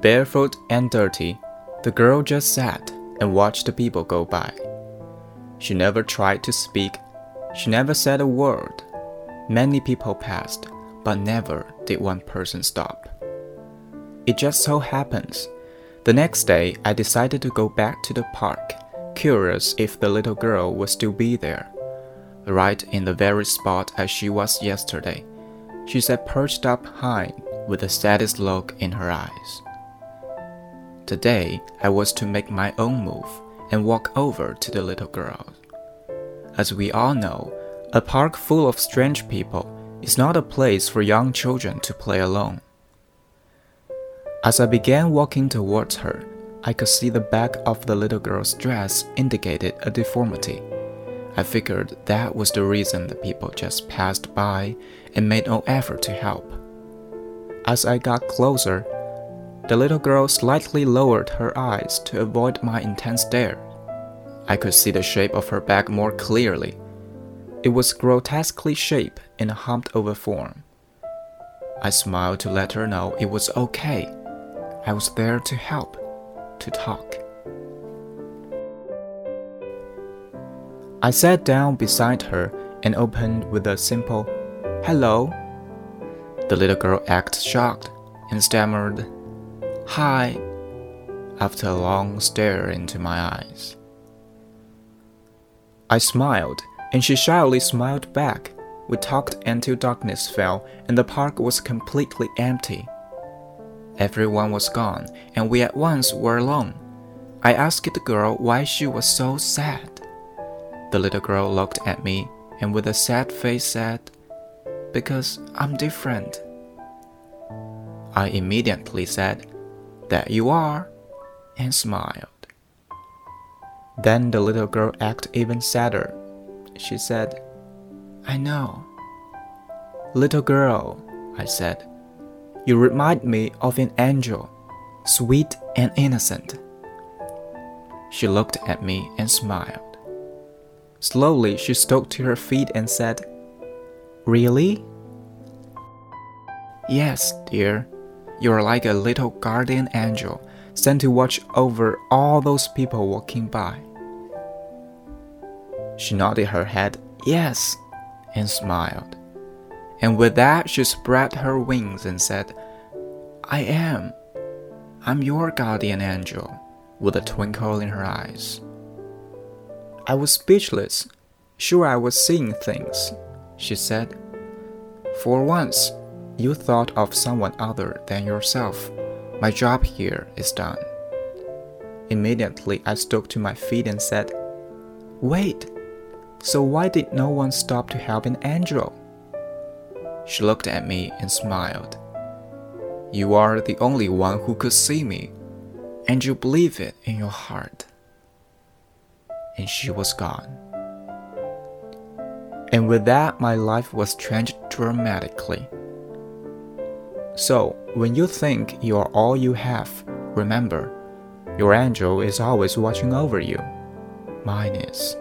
Barefoot and dirty, the girl just sat and watched the people go by. She never tried to speak, she never said a word. Many people passed, but never did one person stop. It just so happens. The next day, I decided to go back to the park, curious if the little girl would still be there. Right in the very spot as she was yesterday, she sat perched up high with the saddest look in her eyes. Today, I was to make my own move and walk over to the little girl. As we all know, a park full of strange people is not a place for young children to play alone. As I began walking towards her, I could see the back of the little girl's dress indicated a deformity. I figured that was the reason the people just passed by and made no effort to help. As I got closer, the little girl slightly lowered her eyes to avoid my intense stare. I could see the shape of her back more clearly. It was grotesquely shaped in a humped over form. I smiled to let her know it was okay. I was there to help, to talk. I sat down beside her and opened with a simple, Hello. The little girl acted shocked and stammered, Hi, after a long stare into my eyes. I smiled, and she shyly smiled back. We talked until darkness fell and the park was completely empty. Everyone was gone, and we at once were alone. I asked the girl why she was so sad. The little girl looked at me and with a sad face said, Because I'm different. I immediately said, that you are, and smiled. Then the little girl acted even sadder. She said, I know. Little girl, I said, you remind me of an angel, sweet and innocent. She looked at me and smiled. Slowly, she stood to her feet and said, Really? Yes, dear, you are like a little guardian angel sent to watch over all those people walking by. She nodded her head, yes, and smiled. And with that, she spread her wings and said, I am. I'm your guardian angel, with a twinkle in her eyes. I was speechless, sure I was seeing things, she said. For once, you thought of someone other than yourself. My job here is done. Immediately, I stood to my feet and said, Wait, so why did no one stop to help an angel? She looked at me and smiled. You are the only one who could see me, and you believe it in your heart. And she was gone. And with that, my life was changed dramatically. So, when you think you are all you have, remember, your angel is always watching over you. Mine is.